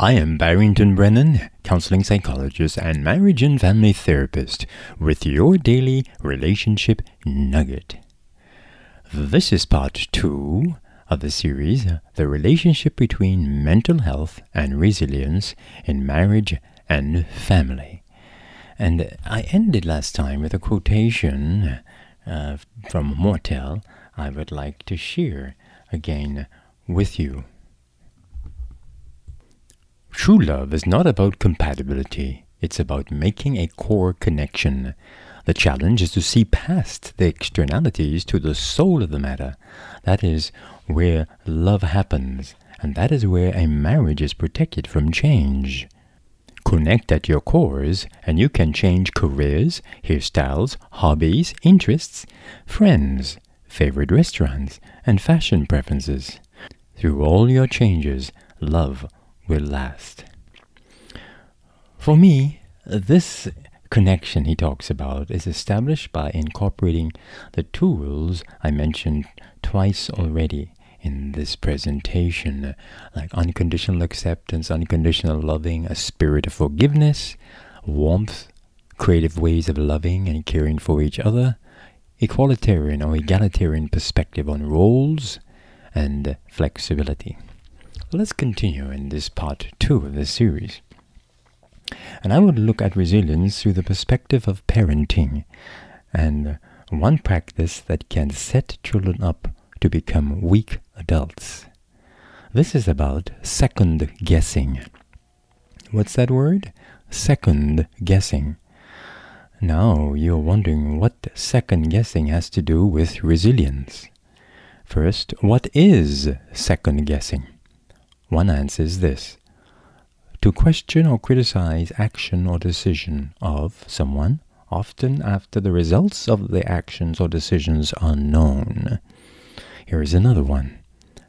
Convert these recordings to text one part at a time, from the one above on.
I am Barrington Brennen, counseling psychologist and marriage and family therapist, with your daily relationship nugget. This is part two of the series The Relationship Between Mental Health and Resilience in Marriage and Family. And I ended last time with a quotation uh, from Mortel I would like to share again with you. True love is not about compatibility, it's about making a core connection. The challenge is to see past the externalities to the soul of the matter. That is where love happens, and that is where a marriage is protected from change. Connect at your cores, and you can change careers, hairstyles, hobbies, interests, friends, favorite restaurants, and fashion preferences. Through all your changes, love will last. For me, this connection he talks about is established by incorporating the tools I mentioned twice already in this presentation, like unconditional acceptance, unconditional loving, a spirit of forgiveness, warmth, creative ways of loving and caring for each other, equalitarian or egalitarian perspective on roles, and flexibility. Let's continue in this part two of the series. And I would look at resilience through the perspective of parenting and one practice that can set children up to become weak adults. This is about second guessing. What's that word? Second guessing. Now you're wondering what second guessing has to do with resilience. First, what is second guessing? One answer is this to question or criticize action or decision of someone, often after the results of the actions or decisions are known. Here is another one.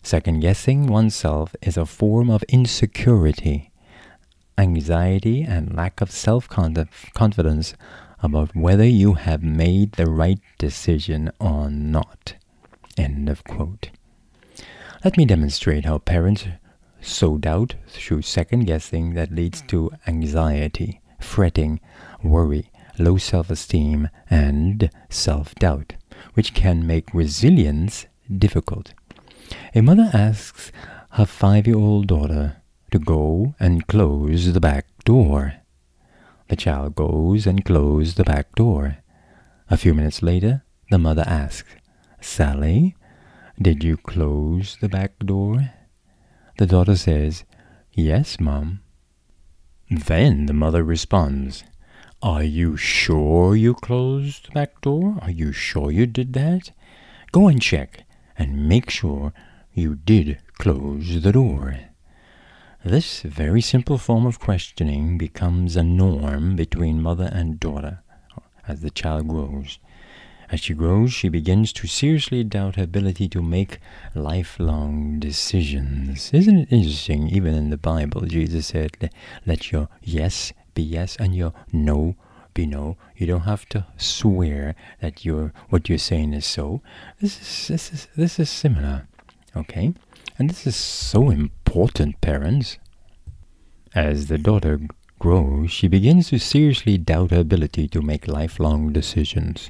Second guessing oneself is a form of insecurity, anxiety, and lack of self confidence about whether you have made the right decision or not. End of quote. Let me demonstrate how parents sow doubt through second guessing that leads to anxiety, fretting, worry, low self esteem, and self doubt, which can make resilience difficult. A mother asks her five year old daughter to go and close the back door. The child goes and closes the back door. A few minutes later, the mother asks, Sally, did you close the back door? The daughter says, Yes, Mum. Then the mother responds, Are you sure you closed the back door? Are you sure you did that? Go and check and make sure you did close the door. This very simple form of questioning becomes a norm between mother and daughter as the child grows. As she grows, she begins to seriously doubt her ability to make lifelong decisions. Isn't it interesting? Even in the Bible, Jesus said, Let your yes be yes and your no be no. You don't have to swear that you what you're saying is so. This is this is this is similar. Okay? And this is so important, parents. As the daughter grows, she begins to seriously doubt her ability to make lifelong decisions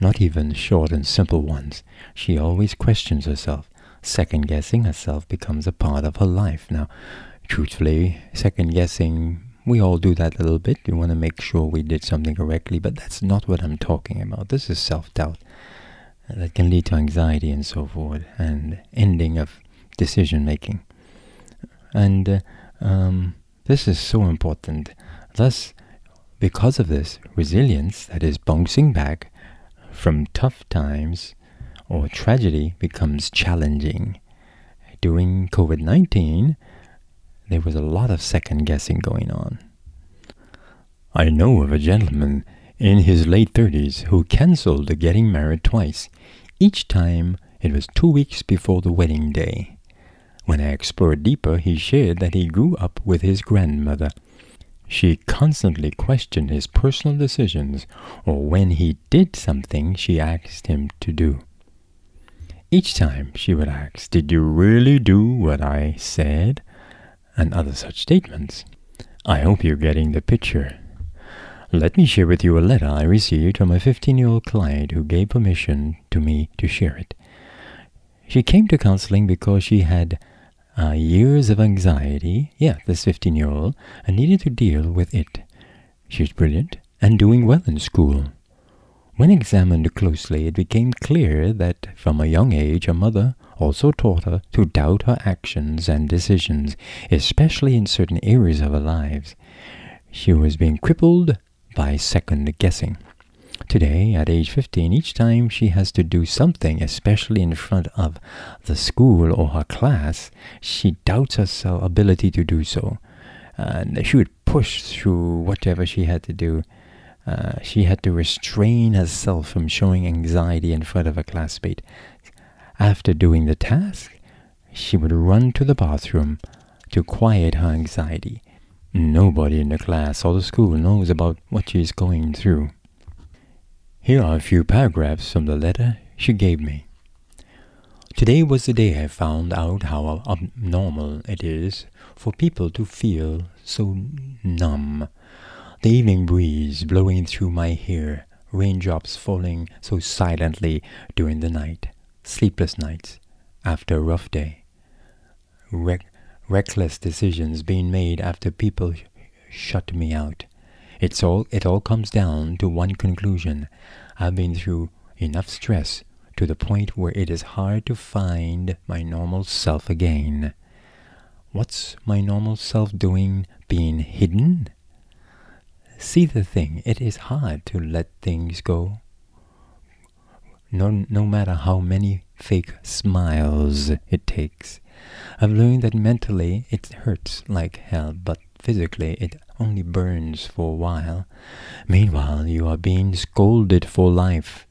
not even short and simple ones. She always questions herself. Second guessing herself becomes a part of her life. Now, truthfully, second guessing, we all do that a little bit. We want to make sure we did something correctly, but that's not what I'm talking about. This is self doubt that can lead to anxiety and so forth, and ending of decision making. And uh, um, this is so important. Thus, because of this, resilience, that is bouncing back, from tough times or tragedy becomes challenging. During COVID 19, there was a lot of second guessing going on. I know of a gentleman in his late 30s who cancelled getting married twice. Each time it was two weeks before the wedding day. When I explored deeper, he shared that he grew up with his grandmother she constantly questioned his personal decisions or when he did something she asked him to do. Each time she would ask, Did you really do what I said? and other such statements. I hope you're getting the picture. Let me share with you a letter I received from a 15 year old client who gave permission to me to share it. She came to counseling because she had uh, years of anxiety, yeah, this 15 year old, and needed to deal with it. She's brilliant and doing well in school. When examined closely, it became clear that from a young age her mother also taught her to doubt her actions and decisions, especially in certain areas of her lives. She was being crippled by second guessing. Today, at age 15, each time she has to do something, especially in front of the school or her class, she doubts her ability to do so. And she would push through whatever she had to do. Uh, she had to restrain herself from showing anxiety in front of a classmate. After doing the task, she would run to the bathroom to quiet her anxiety. Nobody in the class or the school knows about what she is going through. Here are a few paragraphs from the letter she gave me. Today was the day I found out how abnormal it is for people to feel so numb. The evening breeze blowing through my hair, raindrops falling so silently during the night, sleepless nights after a rough day, Re- reckless decisions being made after people sh- shut me out. It's all it all comes down to one conclusion. I've been through enough stress to the point where it is hard to find my normal self again. What's my normal self doing being hidden? See the thing, it is hard to let things go. No, no matter how many fake smiles it takes. I've learned that mentally it hurts like hell, but physically it only burns for a while. Meanwhile, you are being scolded for life.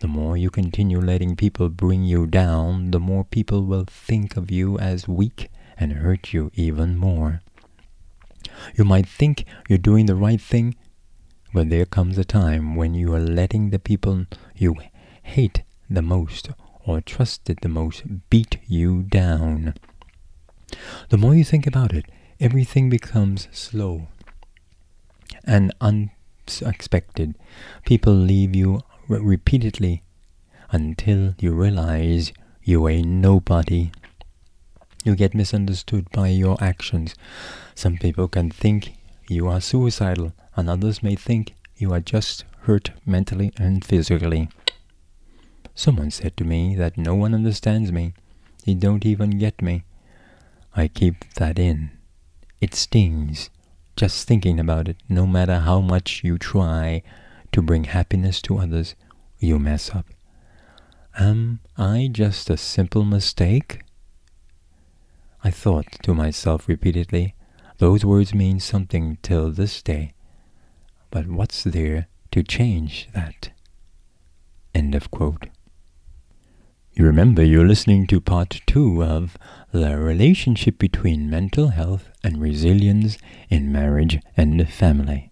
The more you continue letting people bring you down, the more people will think of you as weak and hurt you even more. You might think you're doing the right thing, but there comes a time when you are letting the people you hate the most or trusted the most beat you down. The more you think about it, everything becomes slow and unexpected. People leave you re- repeatedly until you realize you are nobody. You get misunderstood by your actions. Some people can think you are suicidal, and others may think you are just hurt mentally and physically. Someone said to me that no one understands me. They don't even get me. I keep that in. It stings just thinking about it. No matter how much you try to bring happiness to others, you mess up. Am I just a simple mistake? I thought to myself repeatedly, those words mean something till this day. But what's there to change that? End of quote. You remember you're listening to part two of the relationship between mental health and resilience in marriage and family.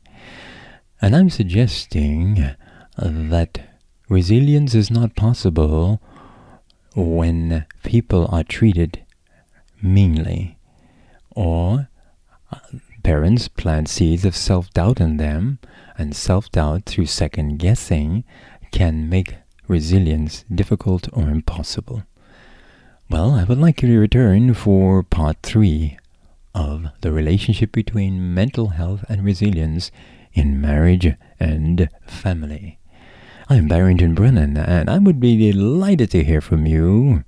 And I'm suggesting that resilience is not possible when people are treated meanly or uh, parents plant seeds of self-doubt in them and self-doubt through second guessing can make resilience difficult or impossible. Well, I would like you to return for part three of the relationship between mental health and resilience in marriage and family. I'm Barrington Brennen, and I would be delighted to hear from you,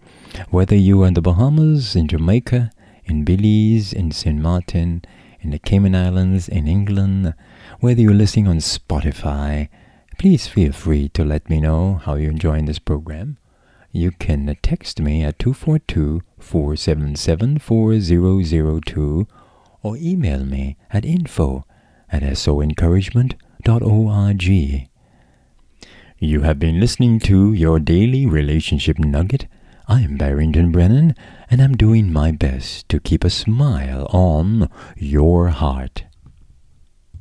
whether you are in the Bahamas, in Jamaica, in Belize, in St. Martin, in the Cayman Islands, in England, whether you're listening on Spotify, please feel free to let me know how you're enjoying this program. You can text me at 242 477 4002 or email me at info at soencouragement.org. You have been listening to your daily relationship nugget. I am Barrington Brennen, and I'm doing my best to keep a smile on your heart.